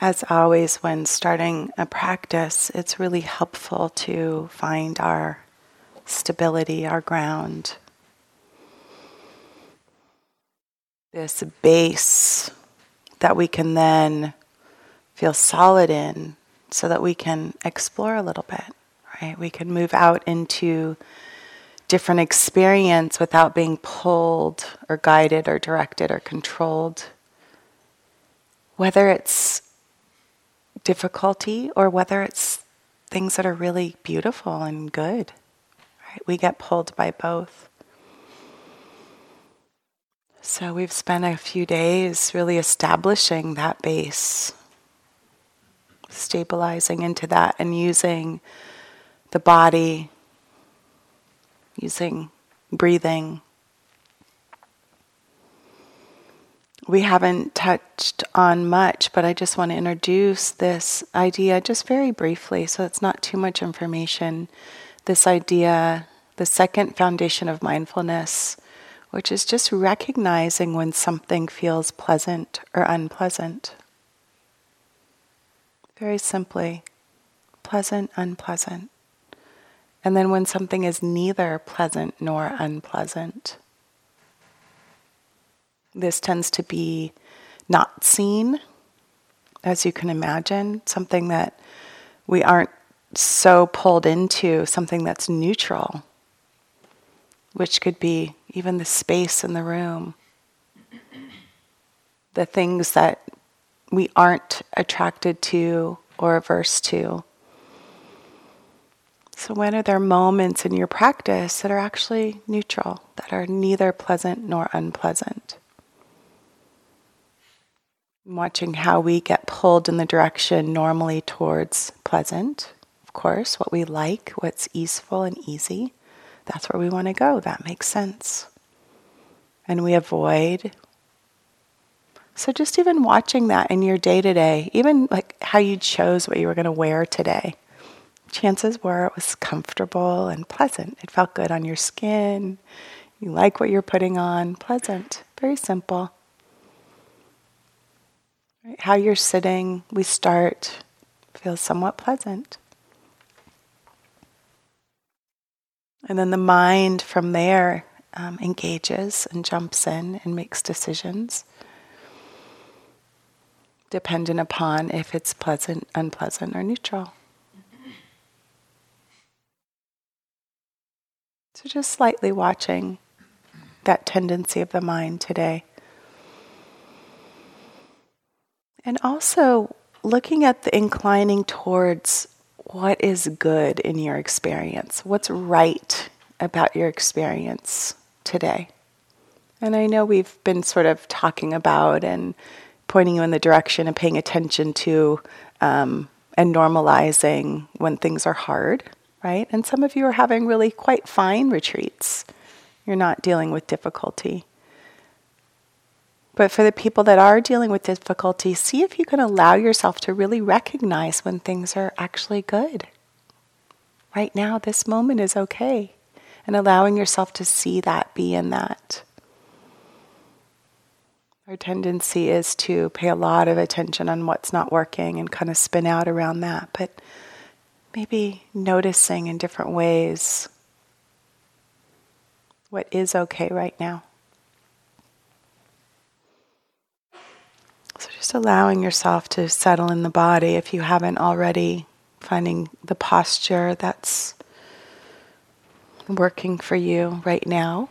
As always, when starting a practice, it's really helpful to find our stability, our ground. This base that we can then feel solid in so that we can explore a little bit, right? We can move out into different experience without being pulled or guided or directed or controlled. Whether it's difficulty or whether it's things that are really beautiful and good. Right? We get pulled by both. So we've spent a few days really establishing that base, stabilizing into that, and using the body, using breathing we haven't touched on much, but I just want to introduce this idea just very briefly so it's not too much information. This idea, the second foundation of mindfulness, which is just recognizing when something feels pleasant or unpleasant. Very simply, pleasant, unpleasant. And then when something is neither pleasant nor unpleasant. This tends to be not seen, as you can imagine, something that we aren't so pulled into, something that's neutral, which could be even the space in the room, the things that we aren't attracted to or averse to. So, when are there moments in your practice that are actually neutral, that are neither pleasant nor unpleasant? Watching how we get pulled in the direction normally towards pleasant, of course, what we like, what's easeful and easy. That's where we want to go. That makes sense. And we avoid. So, just even watching that in your day to day, even like how you chose what you were going to wear today, chances were it was comfortable and pleasant. It felt good on your skin. You like what you're putting on, pleasant, very simple. Right? How you're sitting, we start, feels somewhat pleasant. And then the mind from there um, engages and jumps in and makes decisions dependent upon if it's pleasant, unpleasant, or neutral. So just slightly watching that tendency of the mind today. And also looking at the inclining towards what is good in your experience, what's right about your experience today. And I know we've been sort of talking about and pointing you in the direction and paying attention to um, and normalizing when things are hard, right? And some of you are having really quite fine retreats. You're not dealing with difficulty. But for the people that are dealing with difficulty, see if you can allow yourself to really recognize when things are actually good. Right now, this moment is okay. And allowing yourself to see that, be in that. Our tendency is to pay a lot of attention on what's not working and kind of spin out around that. But maybe noticing in different ways what is okay right now. So allowing yourself to settle in the body if you haven't already, finding the posture that's working for you right now.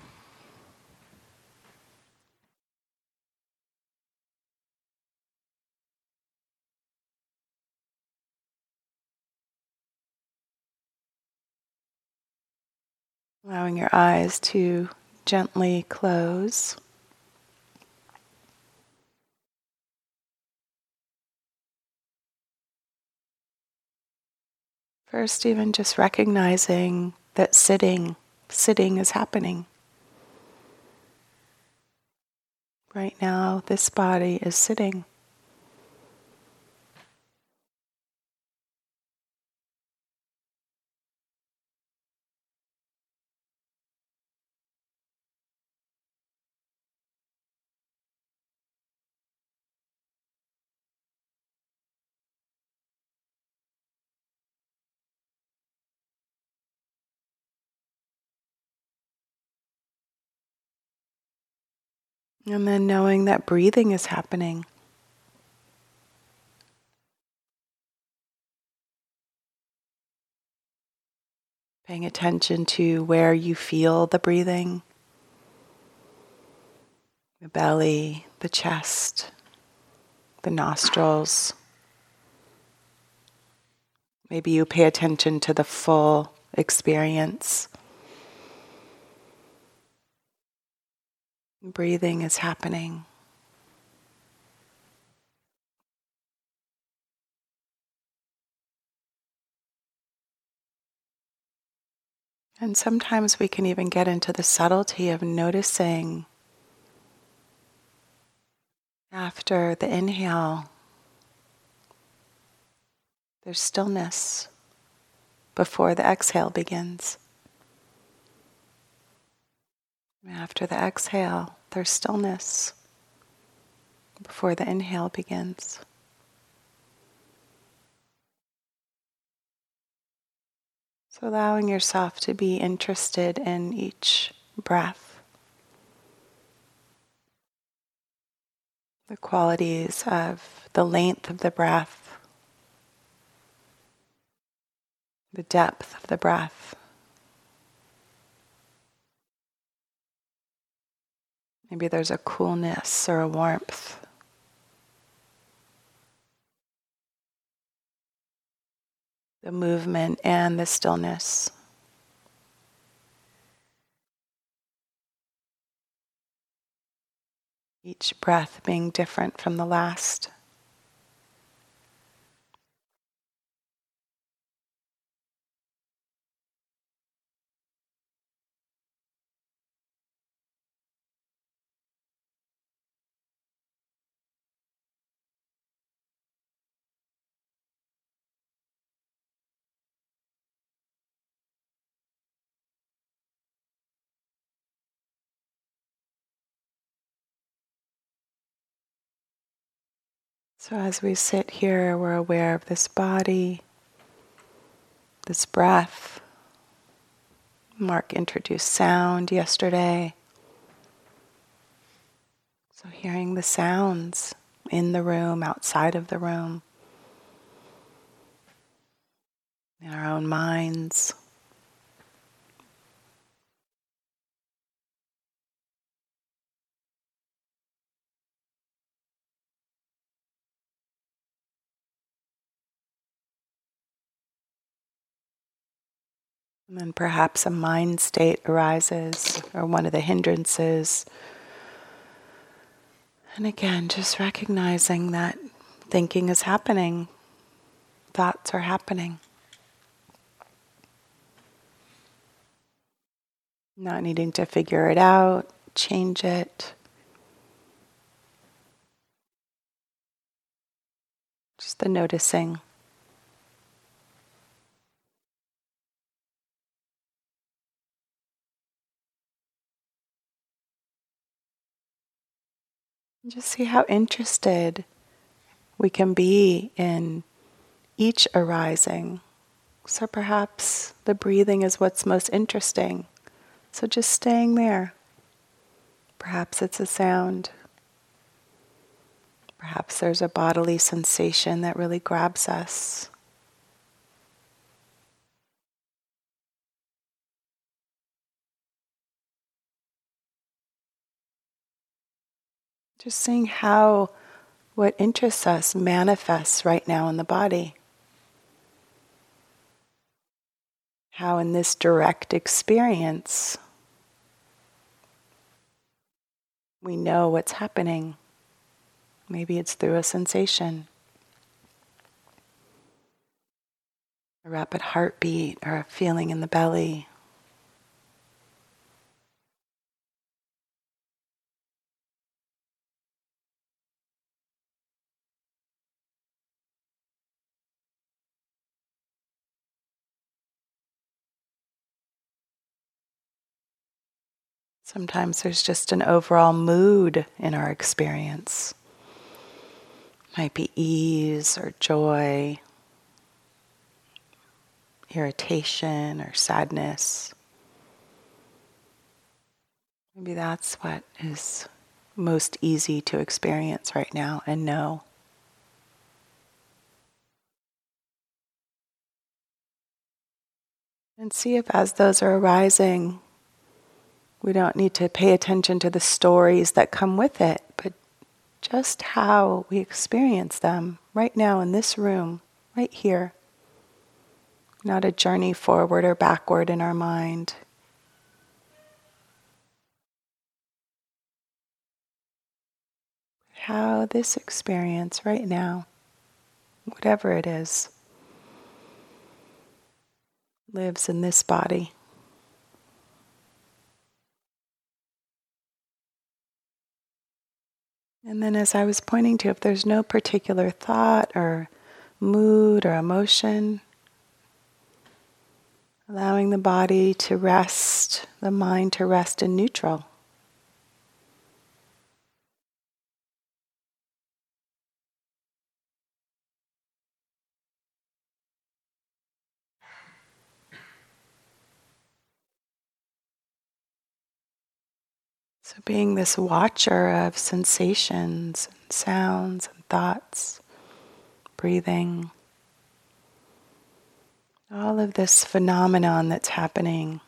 Allowing your eyes to gently close. First, even just recognizing that sitting, sitting is happening. Right now, this body is sitting. And then knowing that breathing is happening. Paying attention to where you feel the breathing the belly, the chest, the nostrils. Maybe you pay attention to the full experience. Breathing is happening. And sometimes we can even get into the subtlety of noticing after the inhale, there's stillness before the exhale begins. After the exhale, there's stillness before the inhale begins. So, allowing yourself to be interested in each breath, the qualities of the length of the breath, the depth of the breath. Maybe there's a coolness or a warmth. The movement and the stillness. Each breath being different from the last. So, as we sit here, we're aware of this body, this breath. Mark introduced sound yesterday. So, hearing the sounds in the room, outside of the room, in our own minds. And perhaps a mind state arises or one of the hindrances. And again, just recognizing that thinking is happening, thoughts are happening. Not needing to figure it out, change it. Just the noticing. Just see how interested we can be in each arising. So perhaps the breathing is what's most interesting. So just staying there. Perhaps it's a sound. Perhaps there's a bodily sensation that really grabs us. Just seeing how what interests us manifests right now in the body. How, in this direct experience, we know what's happening. Maybe it's through a sensation, a rapid heartbeat or a feeling in the belly. Sometimes there's just an overall mood in our experience. Might be ease or joy, irritation or sadness. Maybe that's what is most easy to experience right now and know. And see if, as those are arising, we don't need to pay attention to the stories that come with it, but just how we experience them right now in this room, right here. Not a journey forward or backward in our mind. How this experience right now, whatever it is, lives in this body. And then, as I was pointing to, if there's no particular thought or mood or emotion, allowing the body to rest, the mind to rest in neutral. So, being this watcher of sensations, and sounds, and thoughts, breathing, all of this phenomenon that's happening.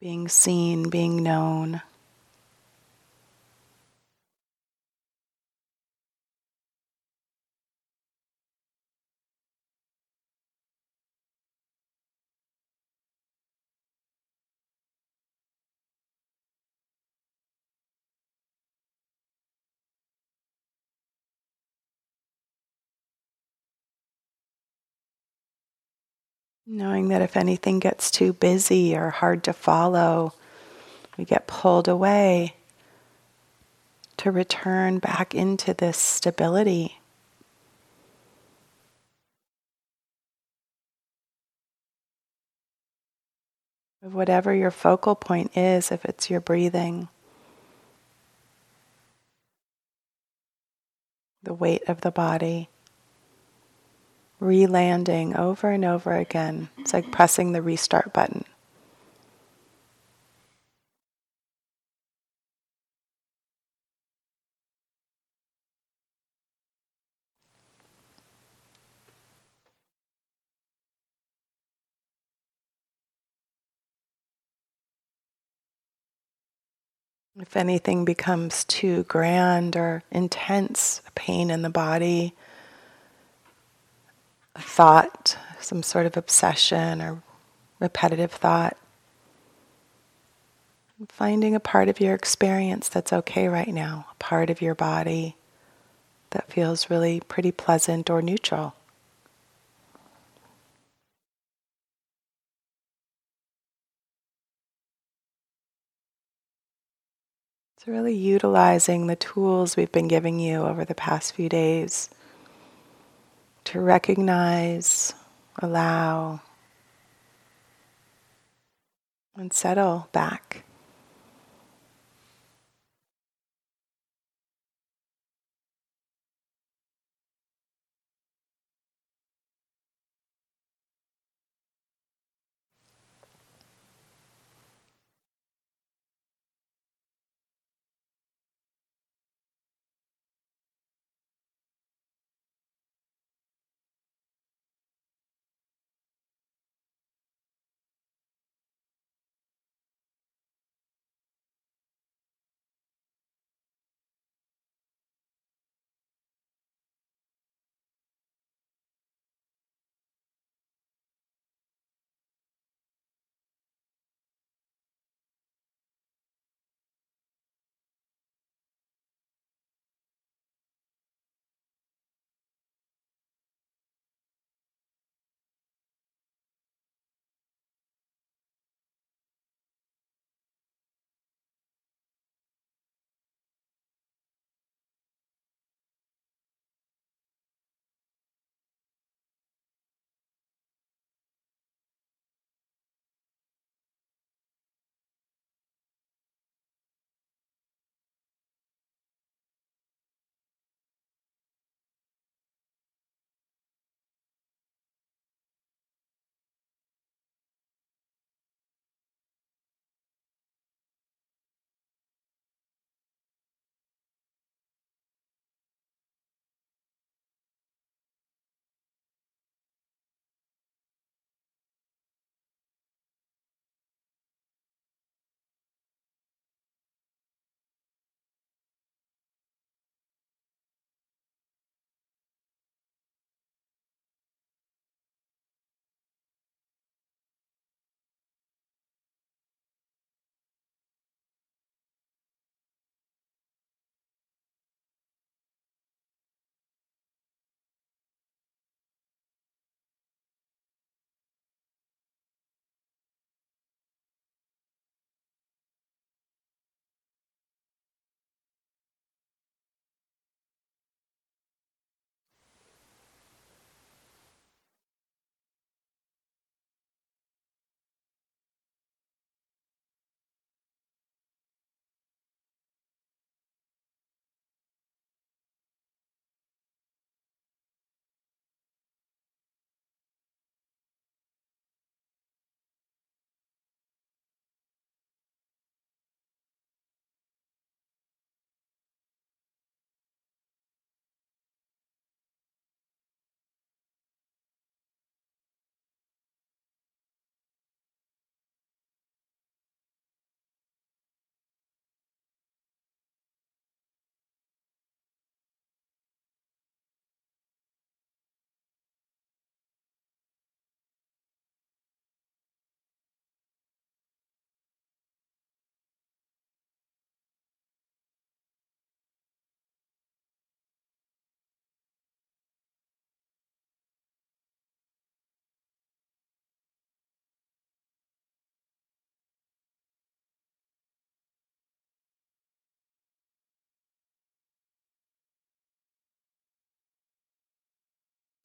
Being seen, being known. Knowing that if anything gets too busy or hard to follow, we get pulled away to return back into this stability. Whatever your focal point is, if it's your breathing, the weight of the body re-landing over and over again. It's like pressing the restart button. If anything becomes too grand or intense, a pain in the body, thought, some sort of obsession or repetitive thought. Finding a part of your experience that's okay right now, a part of your body that feels really pretty pleasant or neutral. So, really utilizing the tools we've been giving you over the past few days to recognize, allow, and settle back.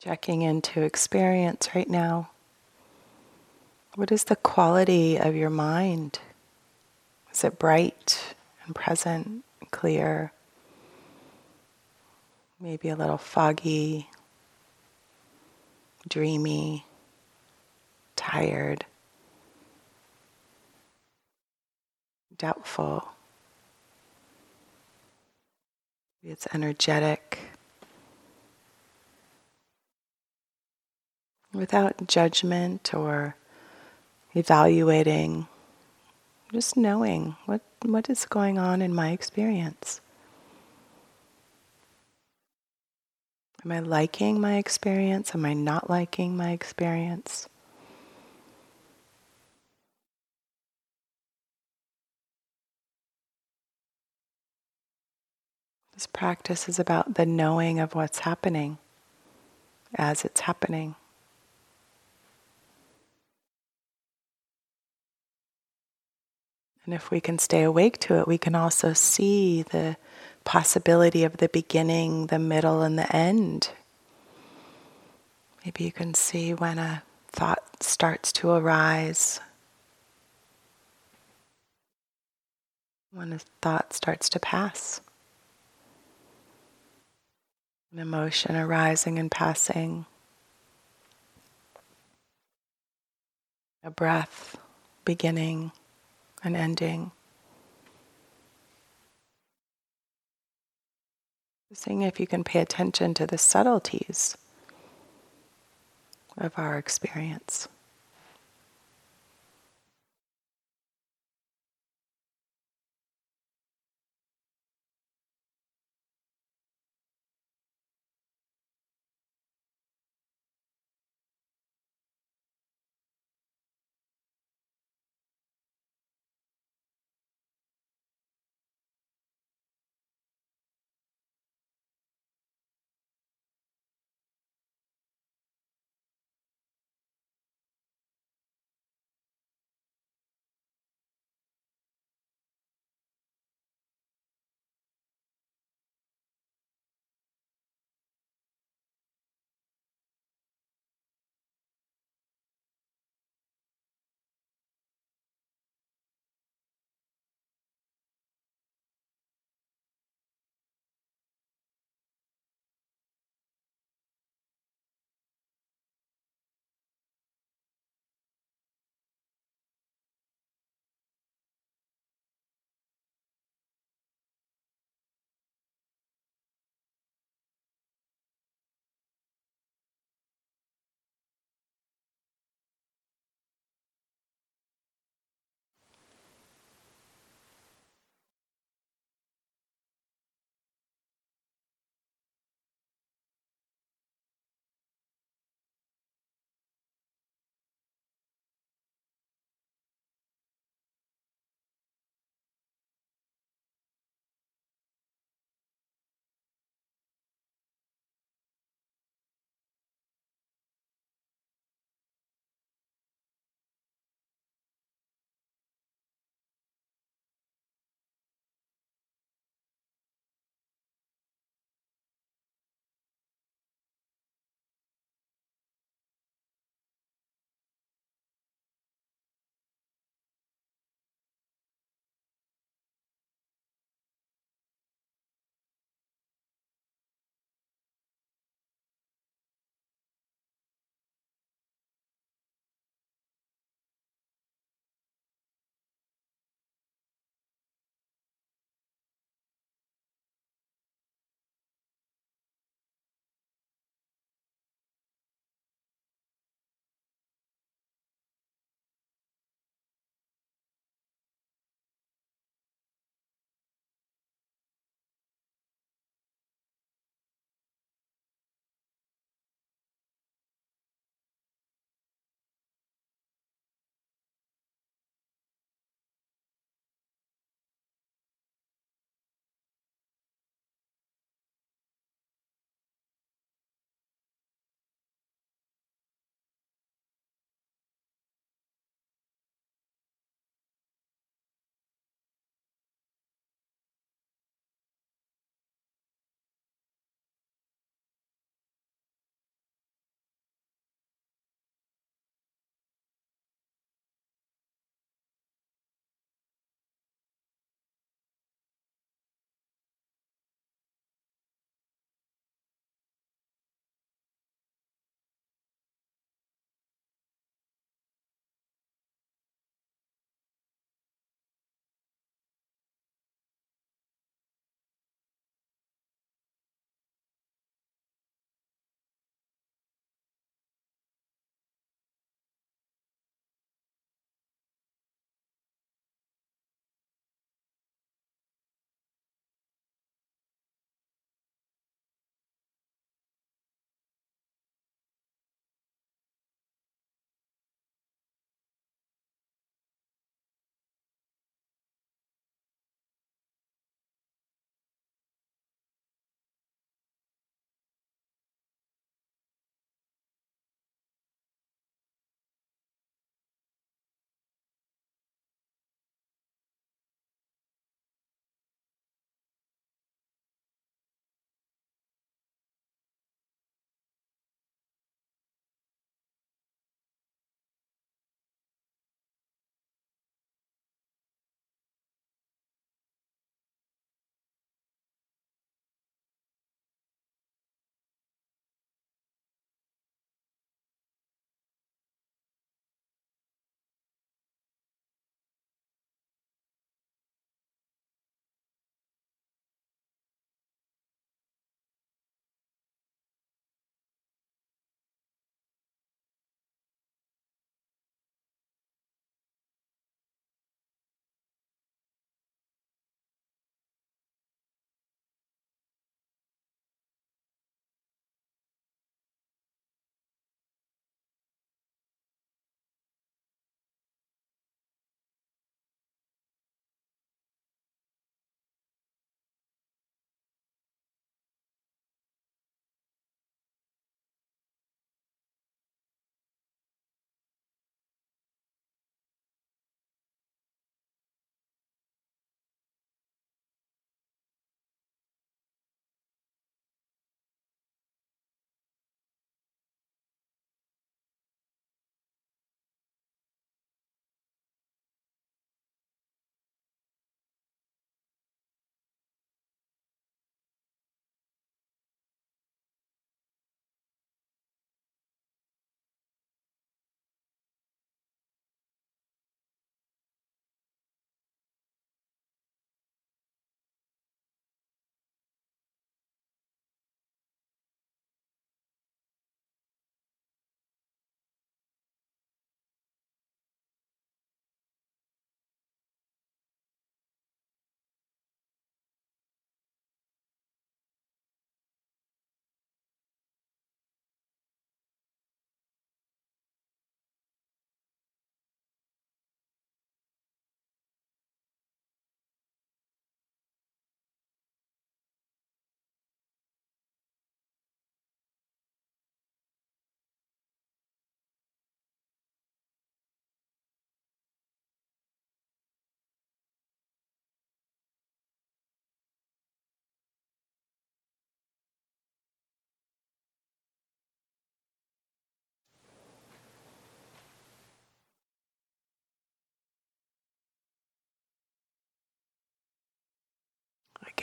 Checking into experience right now. What is the quality of your mind? Is it bright and present, and clear? Maybe a little foggy, dreamy, tired, doubtful. Maybe It's energetic. Without judgment or evaluating, just knowing what, what is going on in my experience. Am I liking my experience? Am I not liking my experience? This practice is about the knowing of what's happening as it's happening. And if we can stay awake to it, we can also see the possibility of the beginning, the middle, and the end. Maybe you can see when a thought starts to arise, when a thought starts to pass, an emotion arising and passing, a breath beginning and ending. Seeing if you can pay attention to the subtleties of our experience.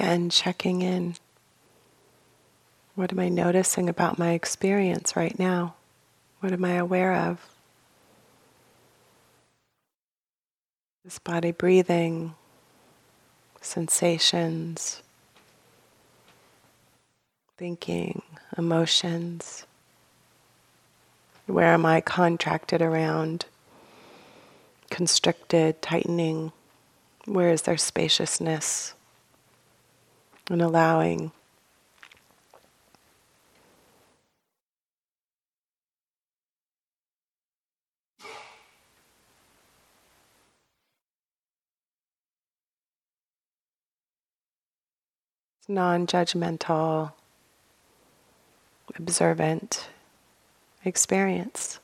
Again, checking in. What am I noticing about my experience right now? What am I aware of? This body breathing, sensations, thinking, emotions. Where am I contracted around? Constricted, tightening? Where is there spaciousness? And allowing non judgmental, observant experience.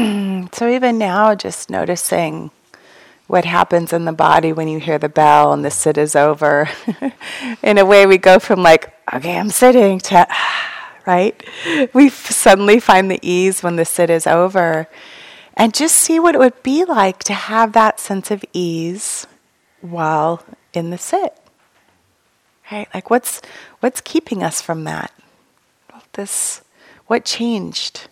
so even now, just noticing what happens in the body when you hear the bell and the sit is over. in a way, we go from like, okay, I'm sitting to, right? We suddenly find the ease when the sit is over. And just see what it would be like to have that sense of ease while in the sit. Right? Like what's what's keeping us from that? This what changed?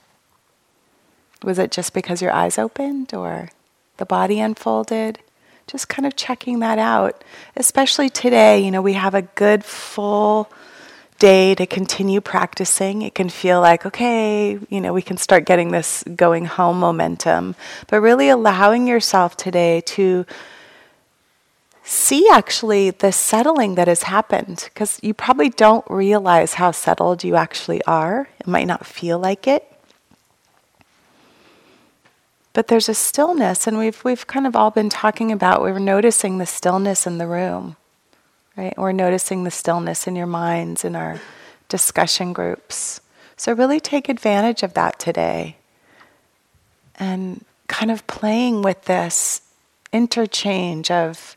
Was it just because your eyes opened or the body unfolded? Just kind of checking that out. Especially today, you know, we have a good full day to continue practicing. It can feel like, okay, you know, we can start getting this going home momentum. But really allowing yourself today to see actually the settling that has happened because you probably don't realize how settled you actually are. It might not feel like it. But there's a stillness, and we've, we've kind of all been talking about, we we're noticing the stillness in the room, right? We're noticing the stillness in your minds in our discussion groups. So, really take advantage of that today and kind of playing with this interchange of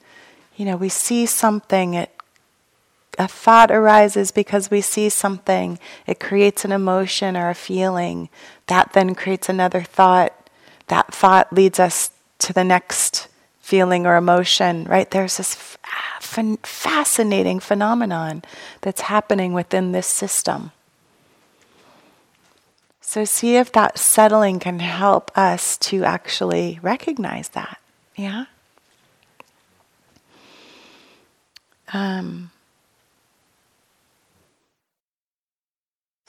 you know, we see something, it, a thought arises because we see something, it creates an emotion or a feeling. That then creates another thought. That thought leads us to the next feeling or emotion, right? There's this fascinating phenomenon that's happening within this system. So, see if that settling can help us to actually recognize that. Yeah? Um,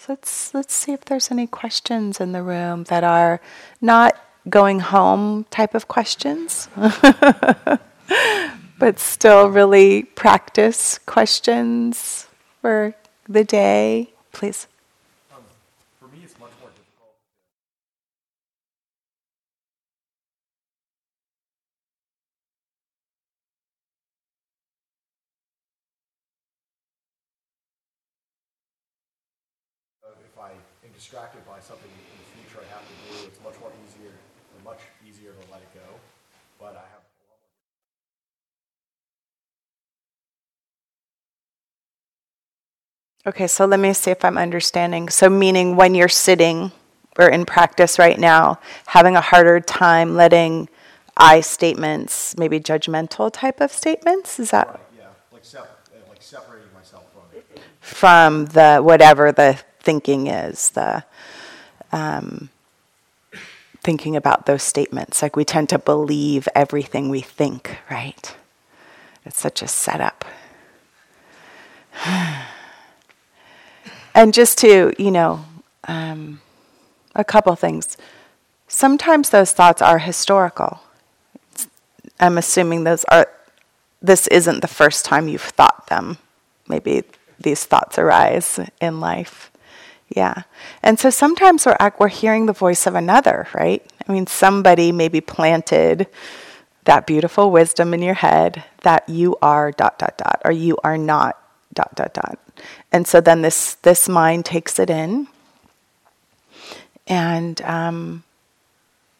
let's let's see if there's any questions in the room that are not going home type of questions, but still really practice questions for the day, please. distracted by something in the future I have to do, it's much more easier, or much easier to let it go. But I have Okay, so let me see if I'm understanding. So, meaning when you're sitting or in practice right now, having a harder time letting I statements, maybe judgmental type of statements, is that? Right, yeah, like, like separating myself from it. From the whatever the thinking is, the um, thinking about those statements. Like we tend to believe everything we think, right? It's such a setup. and just to, you know, um, a couple things. Sometimes those thoughts are historical. I'm assuming those are, this isn't the first time you've thought them. Maybe these thoughts arise in life. Yeah. And so sometimes we're, we're hearing the voice of another, right? I mean, somebody maybe planted that beautiful wisdom in your head that you are dot, dot, dot, or you are not dot, dot, dot. And so then this, this mind takes it in and, um,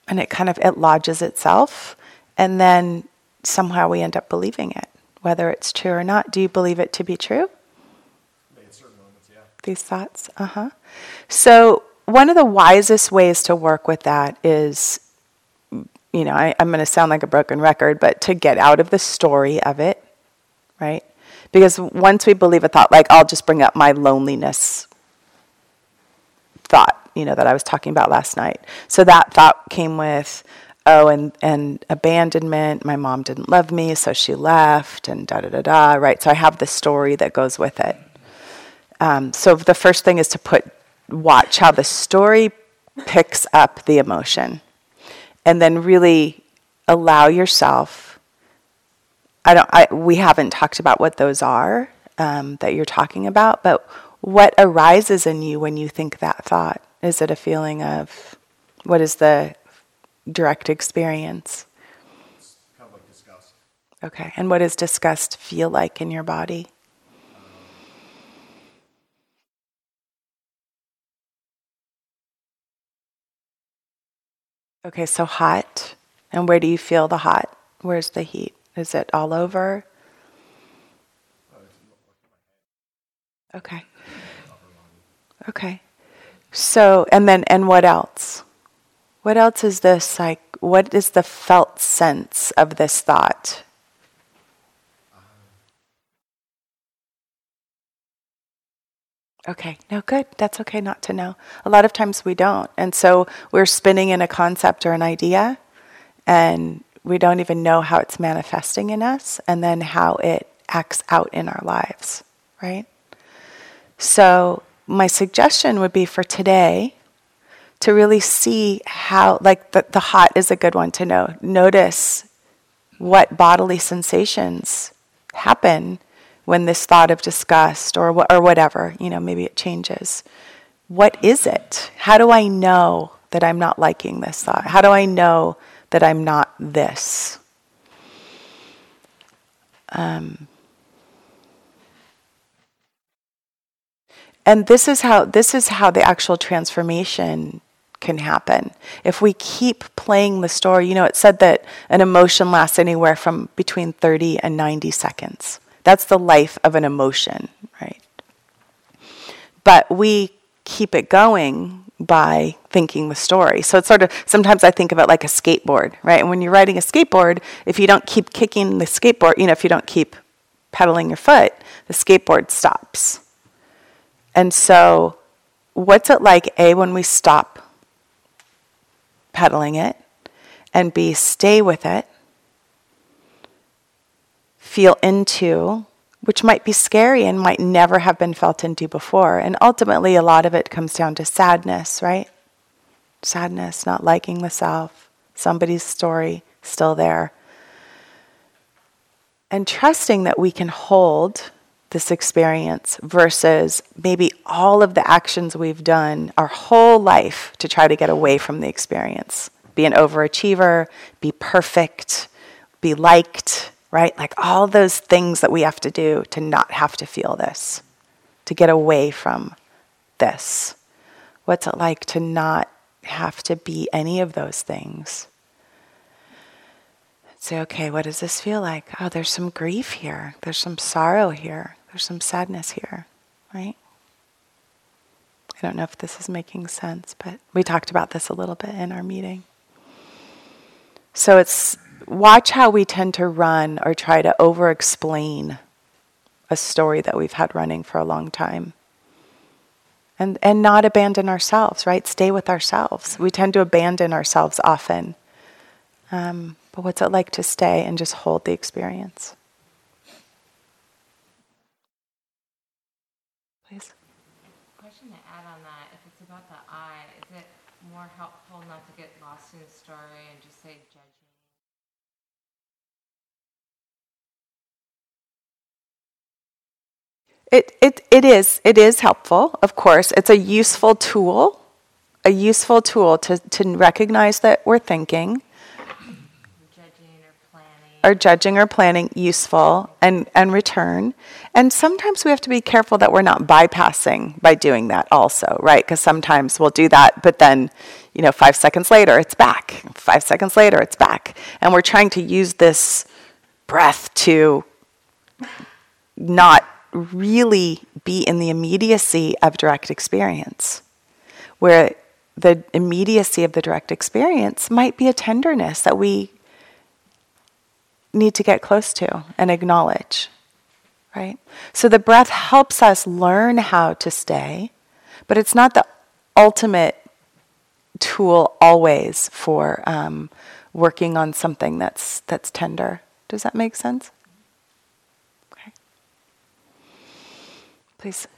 and it kind of, it lodges itself. And then somehow we end up believing it, whether it's true or not. Do you believe it to be true? these thoughts? Uh huh. So, one of the wisest ways to work with that is, you know, I, I'm going to sound like a broken record, but to get out of the story of it, right? Because once we believe a thought, like I'll just bring up my loneliness thought, you know, that I was talking about last night. So that thought came with, oh, and, and abandonment. My mom didn't love me, so she left, and da da da da, right? So I have the story that goes with it. Um, so the first thing is to put watch how the story picks up the emotion, and then really allow yourself. I don't. I, we haven't talked about what those are um, that you're talking about, but what arises in you when you think that thought? Is it a feeling of what is the direct experience? Kind of like disgust. Okay, and what does disgust feel like in your body? Okay, so hot. And where do you feel the hot? Where's the heat? Is it all over? Okay. Okay. So, and then, and what else? What else is this like? What is the felt sense of this thought? Okay, no, good. That's okay not to know. A lot of times we don't. And so we're spinning in a concept or an idea, and we don't even know how it's manifesting in us and then how it acts out in our lives, right? So, my suggestion would be for today to really see how, like, the, the hot is a good one to know. Notice what bodily sensations happen when this thought of disgust or or whatever, you know, maybe it changes. What is it? How do I know that I'm not liking this thought? How do I know that I'm not this? Um, and this is how this is how the actual transformation can happen. If we keep playing the story, you know, it said that an emotion lasts anywhere from between 30 and 90 seconds. That's the life of an emotion, right? But we keep it going by thinking the story. So it's sort of sometimes I think of it like a skateboard, right? And when you're riding a skateboard, if you don't keep kicking the skateboard, you know, if you don't keep pedaling your foot, the skateboard stops. And so what's it like A when we stop pedaling it and B stay with it feel into, which might be scary and might never have been felt into before. And ultimately, a lot of it comes down to sadness, right? Sadness, not liking the self, somebody's story still there. And trusting that we can hold this experience versus maybe all of the actions we've done our whole life to try to get away from the experience. Be an overachiever, be perfect, be liked, right? Like all those things that we have to do to not have to feel this, to get away from this. What's it like to not have to be any of those things? Say, okay, what does this feel like? Oh, there's some grief here. There's some sorrow here. There's some sadness here, right? I don't know if this is making sense, but we talked about this a little bit in our meeting. So it's watch how we tend to run or try to over explain a story that we've had running for a long time. And, and not abandon ourselves, right? Stay with ourselves. We tend to abandon ourselves often. Um, but what's it like to stay and just hold the experience? Please. Question to add on that: If it's about the I, is it more helpful not to get lost in the story and just say judge? It, it, it is. It is helpful, of course. It's a useful tool, a useful tool to, to recognize that we're thinking. Judging or planning. Or judging or planning useful and, and return. And sometimes we have to be careful that we're not bypassing by doing that also, right? Because sometimes we'll do that, but then, you know, five seconds later it's back. Five seconds later it's back. And we're trying to use this breath to not really be in the immediacy of direct experience, where the immediacy of the direct experience might be a tenderness that we need to get close to and acknowledge, right? So the breath helps us learn how to stay, but it's not the ultimate tool always for um, working on something that's that's tender. Does that make sense? Please.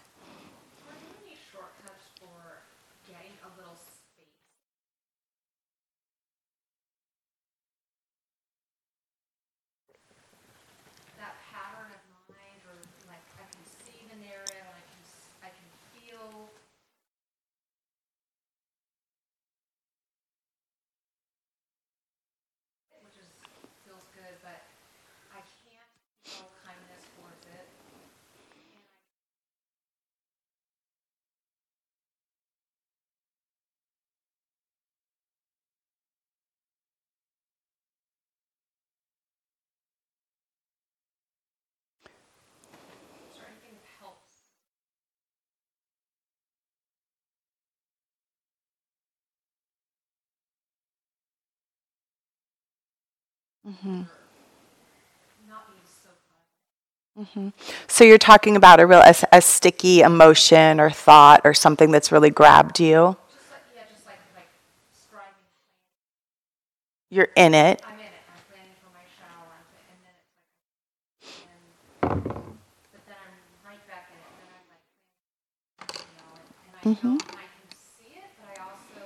Mm-hmm. So Mm-hmm. So you're talking about a real a, a, sticky emotion or thought or something that's really grabbed you. Just like yeah, just like like. You're in it. I'm in it. I'm planning for my shower, and then it's like, and, but then I'm right back in it. Then I'm like, you know, and, I mm-hmm. I can see it, but I also.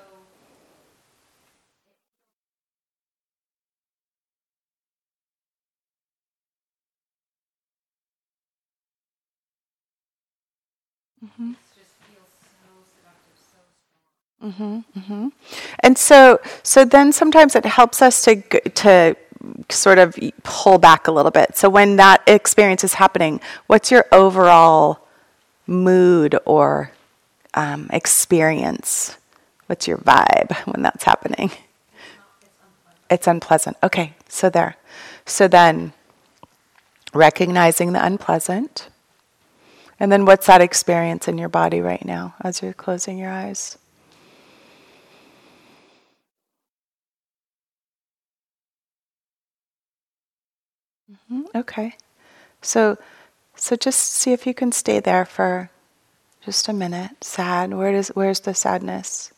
Mm-hmm. Mm-hmm, mm-hmm. And so, so then sometimes it helps us to to sort of pull back a little bit. So when that experience is happening, what's your overall mood or um, experience? What's your vibe when that's happening? It's unpleasant. Okay, so there. So then, recognizing the unpleasant. And then, what's that experience in your body right now as you're closing your eyes? Mm-hmm. Okay. So, so just see if you can stay there for just a minute. Sad. Where does where's the sadness?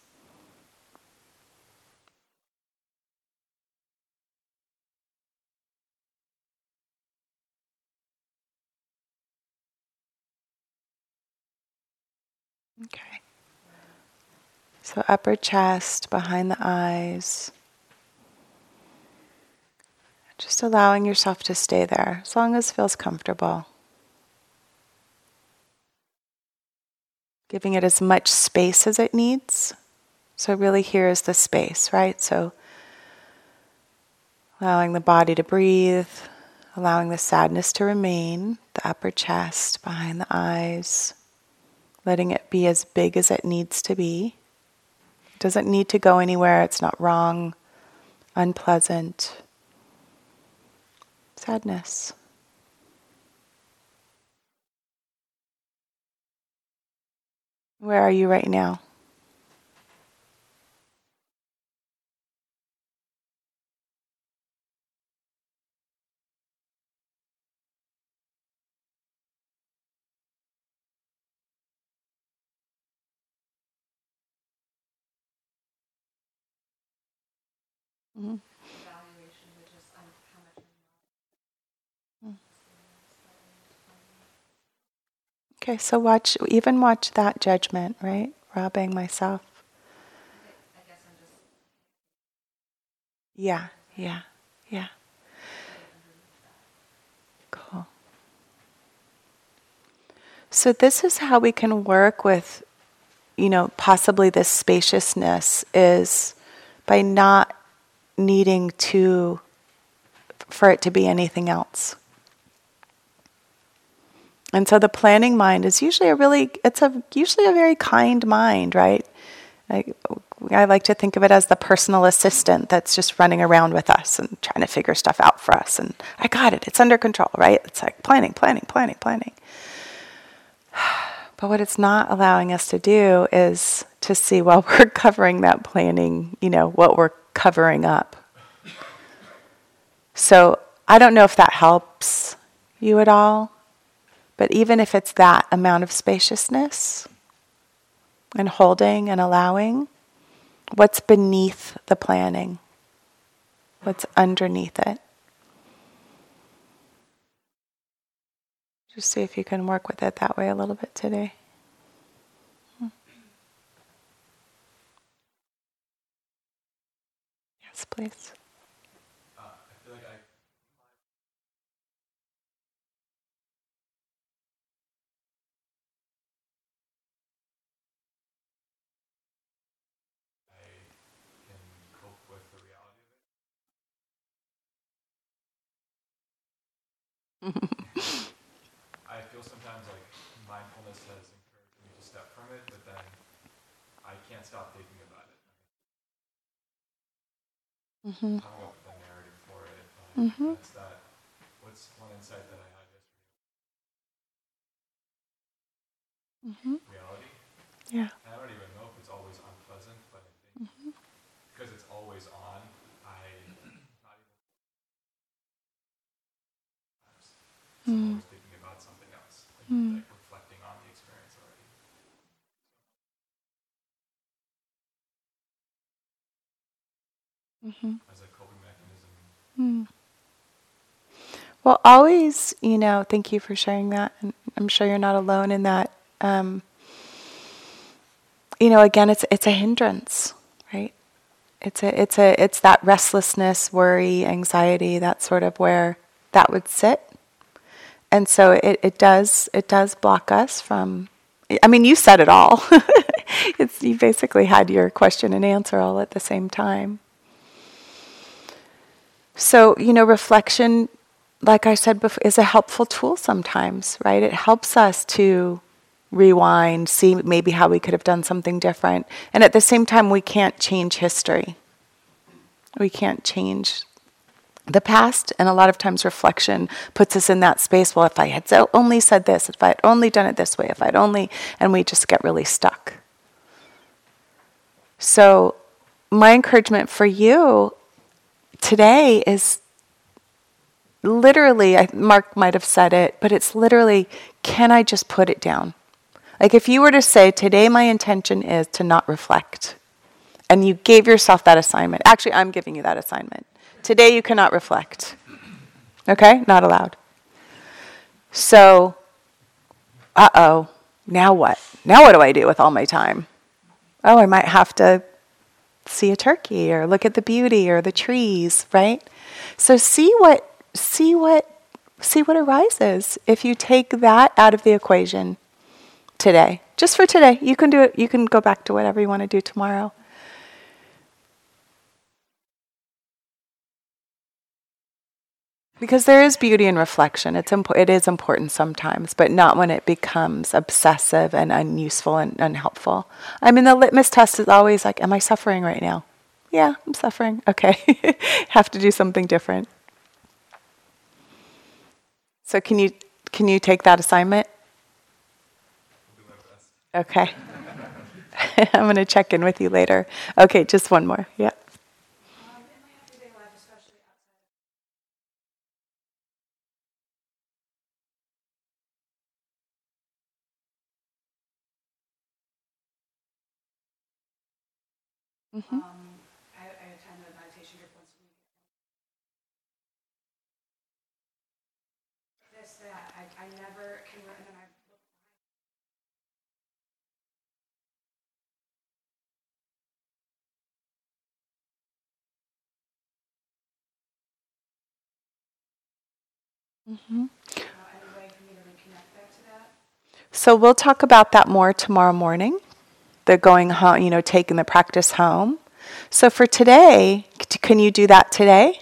Okay. So upper chest, behind the eyes. Just allowing yourself to stay there as long as feels comfortable. Giving it as much space as it needs. So, really, here is the space, right? So, allowing the body to breathe, allowing the sadness to remain, the upper chest, behind the eyes, letting it be as big as it needs to be. It doesn't need to go anywhere, it's not wrong, unpleasant sadness. Where are you right now? Mm-hmm. Okay, so watch, even watch that judgment, right? Robbing myself. Yeah, yeah, yeah. Cool. So, this is how we can work with, you know, possibly this spaciousness is by not needing to, for it to be anything else. And so the planning mind is usually a really, it's a usually a very kind mind, right? I, I like to think of it as the personal assistant that's just running around with us and trying to figure stuff out for us. And I got it, it's under control, right? It's like planning, planning, planning, planning. But what it's not allowing us to do is to see while we're covering that planning, you know, what we're covering up. So I don't know if that helps you at all. But even if it's that amount of spaciousness and holding and allowing, what's beneath the planning? What's underneath it? Just see if you can work with it that way a little bit today. Yes, please. I feel sometimes like mindfulness has encouraged me to step from it, but then I can't stop thinking about it. Mm-hmm. I don't know the narrative for it, but mm-hmm. that's that. What's one insight that I had yesterday? Mm-hmm. Reality. Yeah. And I don't even know if it's always unpleasant, but I think mm-hmm. because it's always on, Mm. I'm always thinking about something else, like, mm. like reflecting on the experience already. Mm-hmm. As a coping mechanism. Mm. Well, always, you know, thank you for sharing that. And I'm sure you're not alone in that. Um, you know, again, it's it's a hindrance, right? It's a it's a it's that restlessness, worry, anxiety, that sort of where that would sit. And so it, it does it does block us from I mean, you said it all. it's you basically had your question and answer all at the same time. So, you know, reflection, like I said before, is a helpful tool sometimes, right? It helps us to rewind, see maybe how we could have done something different. And at the same time, we can't change history. We can't change the past. And a lot of times, reflection puts us in that space well, if I had only said this, if I had only done it this way, if I'd only, and we just get really stuck. So, my encouragement for you today is literally, Mark might have said it, but it's literally, can I just put it down? Like if you were to say, today my intention is to not reflect, and you gave yourself that assignment. Actually, I'm giving you that assignment. Today you cannot reflect. Okay? Not allowed. So, uh oh, now what? Now what do I do with all my time? Oh, I might have to see a turkey or look at the beauty or the trees, right? So see what see what see what arises if you take that out of the equation today. Just for today. You can do it you can go back to whatever you want to do tomorrow. Because there is beauty in reflection. It's impo- it is important sometimes, but not when it becomes obsessive and unuseful and unhelpful. I mean, the litmus test is always like, Am I suffering right now? Yeah, I'm suffering. Okay. Have to do something different. So, can you, can you take that assignment? Okay. I'm going to check in with you later. Okay, just one more. Yeah. Mm-hmm. Um, I, I attend a meditation group once a week. This, that, I, I never can, and then I look Mm-hmm. behind, you know, any way for me to reconnect back to that. So we'll talk about that more tomorrow morning. The going home, you know, taking the practice home. So for today, can you do that today?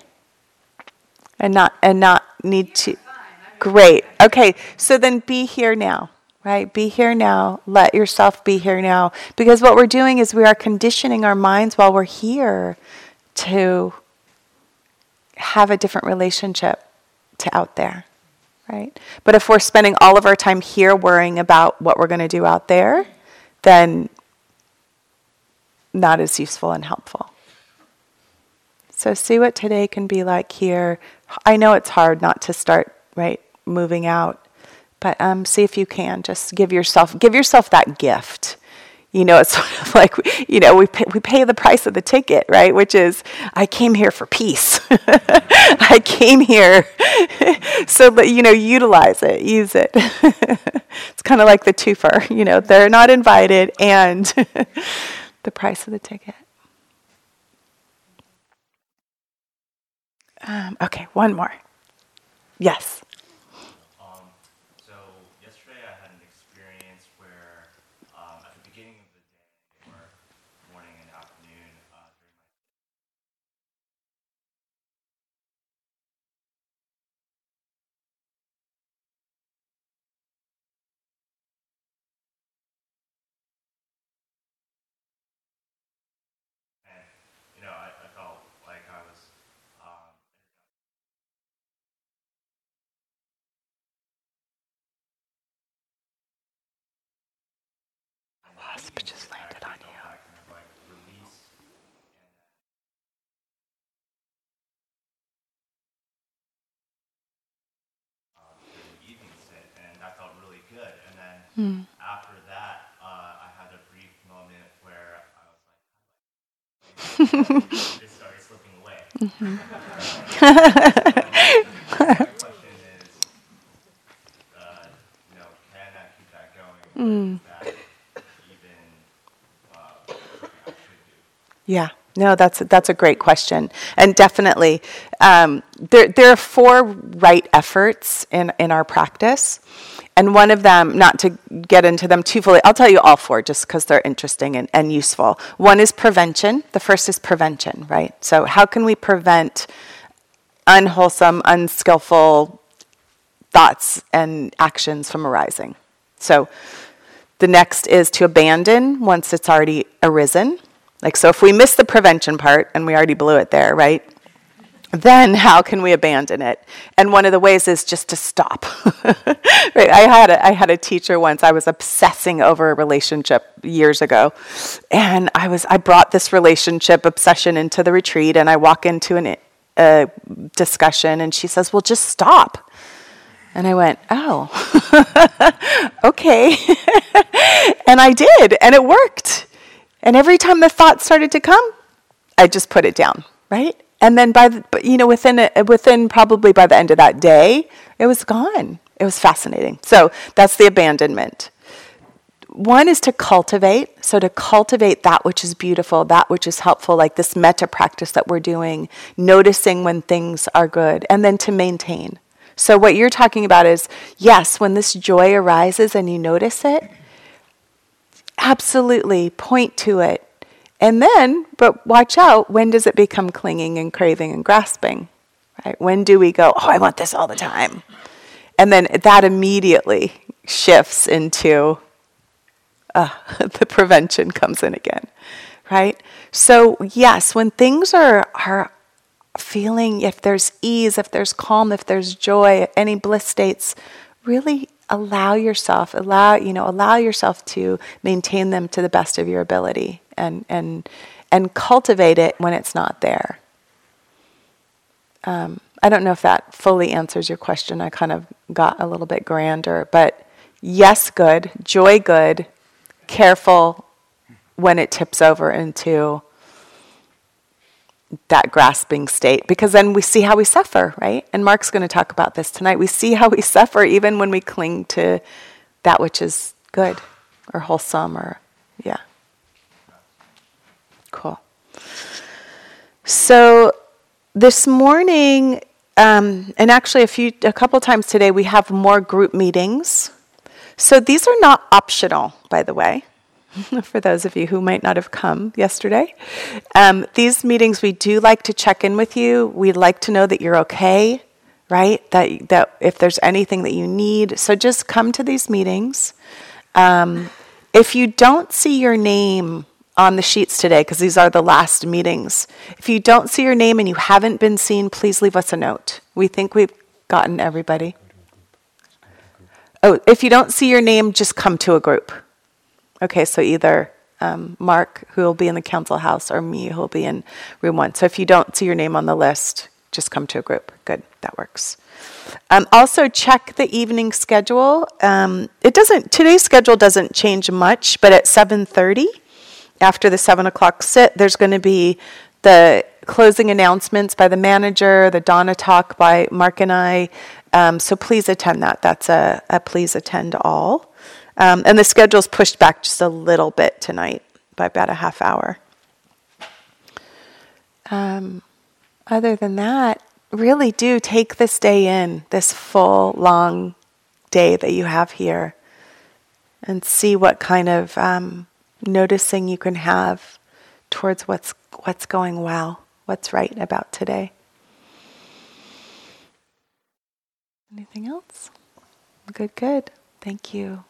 And not and not need to Great. Okay. So then be here now. Right? Be here now. Let yourself be here now because what we're doing is we are conditioning our minds while we're here to have a different relationship to out there right? But if we're spending all of our time here worrying about what we're going to do out there, then not as useful and helpful. So see what today can be like here. I know it's hard not to start right moving out, but um, see if you can. Just give yourself give yourself that gift. You know, it's sort of like you know we pay, we pay the price of the ticket, right? Which is I came here for peace. I came here so that you know utilize it, use it. it's kind of like the twofer. You know, they're not invited, and the price of the ticket. Um, okay, one more. Yes. Um, so yesterday I had an experience where um, at the beginning of the day or morning and afternoon uh, during my and you know I, I felt like I was um, Wasp just landed on you. that kind of like release and during the After that, uh, I had a brief moment where I was like, it started slipping away. the question is, uh, you know, can I keep that going? Is that even uh, something I should do? Yeah, no, that's that's a great question, and definitely, um, there there are four right efforts in in our practice, and one of them, not to get into them too fully, I'll tell you all four just because they're interesting and, and useful. One is prevention. The first is prevention, right? So how can we prevent unwholesome, unskillful thoughts and actions from arising? So the next is to abandon once it's already arisen. Like, so if we miss the prevention part and we already blew it there, right? Then how can we abandon it? And one of the ways is just to stop. right? I had a, I had a teacher once. I was obsessing over a relationship years ago, and I was I brought this relationship obsession into the retreat, and I walk into an, a discussion, and she says, "Well, just stop." And I went, "Oh, okay," and I did, and it worked. And every time the thought started to come, I just put it down, right? And then by the, you know within a, within probably by the end of that day, it was gone. It was fascinating. So that's the abandonment. One is to cultivate. So to cultivate that which is beautiful, that which is helpful, like this metta practice that we're doing, noticing when things are good, and then to maintain. So what you're talking about is yes, when this joy arises and you notice it, absolutely point to it. And then, but watch out, when does it become clinging and craving and grasping? Right? When do we go, oh, I want this all the time? And then that immediately shifts into uh, the prevention comes in again, right? So, yes, when things are, are feeling, if there's ease, if there's calm, if there's joy, any bliss states, really allow yourself allow you know allow yourself to maintain them to the best of your ability and and and cultivate it when it's not there. Um, i don't know if that fully answers your question. I kind of got a little bit grander but yes good joy good careful when it tips over into that grasping state because then we see how we suffer, right? And Mark's going to talk about this tonight. We see how we suffer even when we cling to that which is good or wholesome or, yeah. Cool. So this morning, um, and actually a few, a couple times today, we have more group meetings. So these are not optional, by the way. for those of you who might not have come yesterday. Um, these meetings, we do like to check in with you. We'd like to know that you're okay, right? That, that if there's anything that you need. So just come to these meetings. Um, if you don't see your name on the sheets today, because these are the last meetings, if you don't see your name and you haven't been seen, please leave us a note. We think we've gotten everybody. Oh, if you don't see your name, just come to a group. Okay, so either um, Mark, who will be in the council house, or me, who will be in room one. So if you don't see your name on the list, just come to a group. Good, that works. Um, also, check the evening schedule. Um, it doesn't. Today's schedule doesn't change much, but at seven thirty, after the seven o'clock sit, there's going to be the closing announcements by the manager, the Dana talk by Mark and I. Um, so please attend that. That's a, a please attend all. Um, and the schedule's pushed back just a little bit tonight by about a half hour. Um, other than that, really do take this day in, this full, long day that you have here, and see what kind of um, noticing you can have towards what's what's going well, what's right about today. Anything else? Good, good. Thank you.